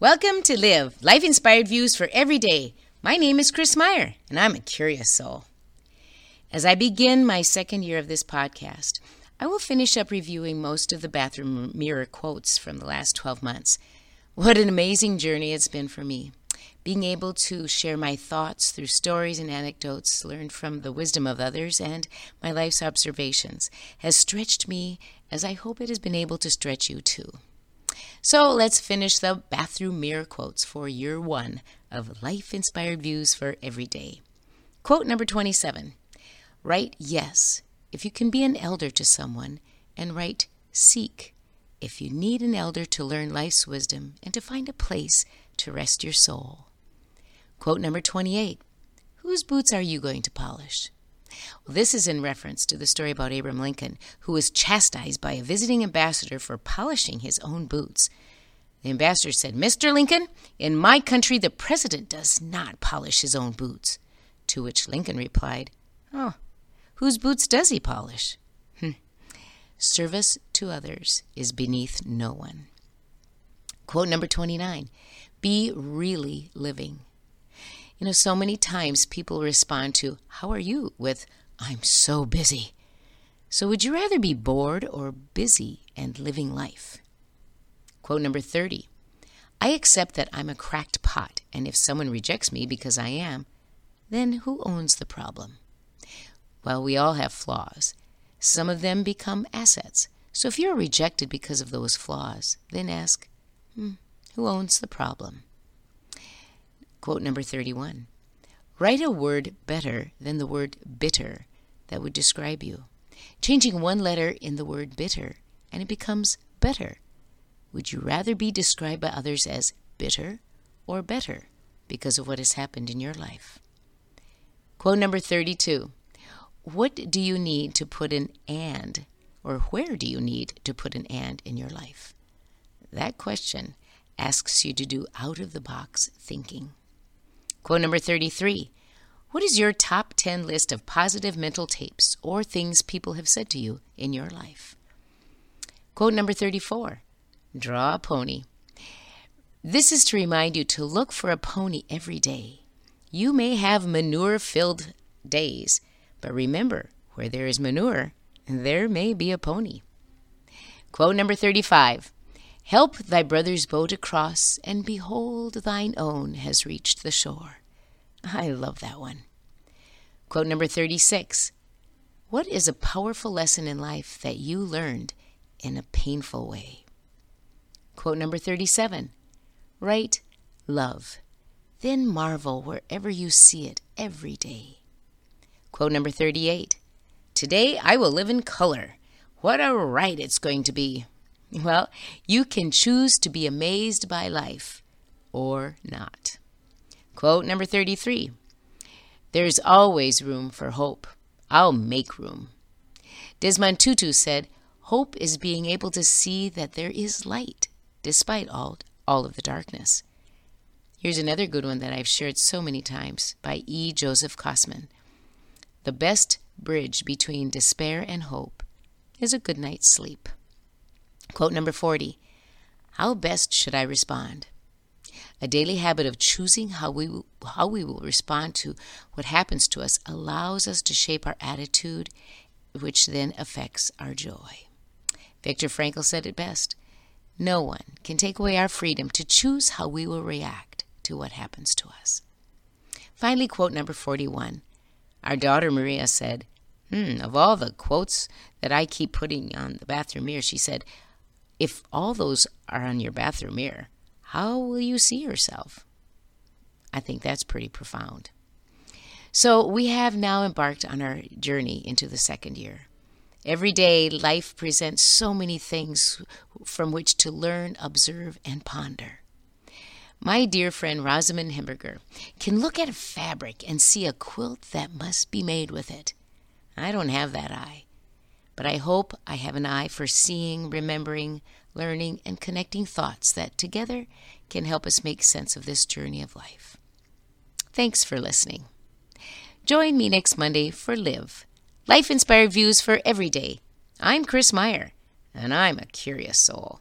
Welcome to Live Life Inspired Views for Every Day. My name is Chris Meyer, and I'm a curious soul. As I begin my second year of this podcast, I will finish up reviewing most of the bathroom mirror quotes from the last 12 months. What an amazing journey it's been for me. Being able to share my thoughts through stories and anecdotes learned from the wisdom of others and my life's observations has stretched me as I hope it has been able to stretch you too. So let's finish the bathroom mirror quotes for year one of life inspired views for every day. Quote number 27 Write yes if you can be an elder to someone, and write seek if you need an elder to learn life's wisdom and to find a place to rest your soul. Quote number 28 Whose boots are you going to polish? Well, this is in reference to the story about Abraham Lincoln, who was chastised by a visiting ambassador for polishing his own boots. The ambassador said, Mr. Lincoln, in my country the president does not polish his own boots. To which Lincoln replied, Oh, whose boots does he polish? Hm. Service to others is beneath no one. Quote number 29 Be really living. You know, so many times people respond to, How are you? with, I'm so busy. So would you rather be bored or busy and living life? Quote number 30 I accept that I'm a cracked pot, and if someone rejects me because I am, then who owns the problem? Well, we all have flaws. Some of them become assets. So if you're rejected because of those flaws, then ask, hmm, who owns the problem? Quote number 31 Write a word better than the word bitter that would describe you. Changing one letter in the word bitter, and it becomes better. Would you rather be described by others as bitter or better because of what has happened in your life? Quote number 32 What do you need to put an and, or where do you need to put an and in your life? That question asks you to do out of the box thinking. Quote number 33 What is your top 10 list of positive mental tapes or things people have said to you in your life? Quote number 34 Draw a pony. This is to remind you to look for a pony every day. You may have manure filled days, but remember, where there is manure, there may be a pony. Quote number 35 Help thy brother's boat across, and behold, thine own has reached the shore. I love that one. Quote number 36 What is a powerful lesson in life that you learned in a painful way? Quote number 37 Write love, then marvel wherever you see it every day. Quote number 38 Today I will live in color. What a ride it's going to be! Well, you can choose to be amazed by life or not. Quote number 33 There's always room for hope. I'll make room. Desmond Tutu said, Hope is being able to see that there is light despite all, all of the darkness. Here's another good one that I've shared so many times by E. Joseph Cossman. The best bridge between despair and hope is a good night's sleep. Quote number 40 How best should I respond? A daily habit of choosing how we, how we will respond to what happens to us allows us to shape our attitude, which then affects our joy. Viktor Frankl said it best No one can take away our freedom to choose how we will react to what happens to us. Finally, quote number 41. Our daughter Maria said, hmm, Of all the quotes that I keep putting on the bathroom mirror, she said, if all those are on your bathroom mirror, how will you see yourself? I think that's pretty profound. So, we have now embarked on our journey into the second year. Every day, life presents so many things from which to learn, observe, and ponder. My dear friend Rosamund Hemberger can look at a fabric and see a quilt that must be made with it. I don't have that eye. But I hope I have an eye for seeing, remembering, learning, and connecting thoughts that together can help us make sense of this journey of life. Thanks for listening. Join me next Monday for Live Life Inspired Views for Every Day. I'm Chris Meyer, and I'm a curious soul.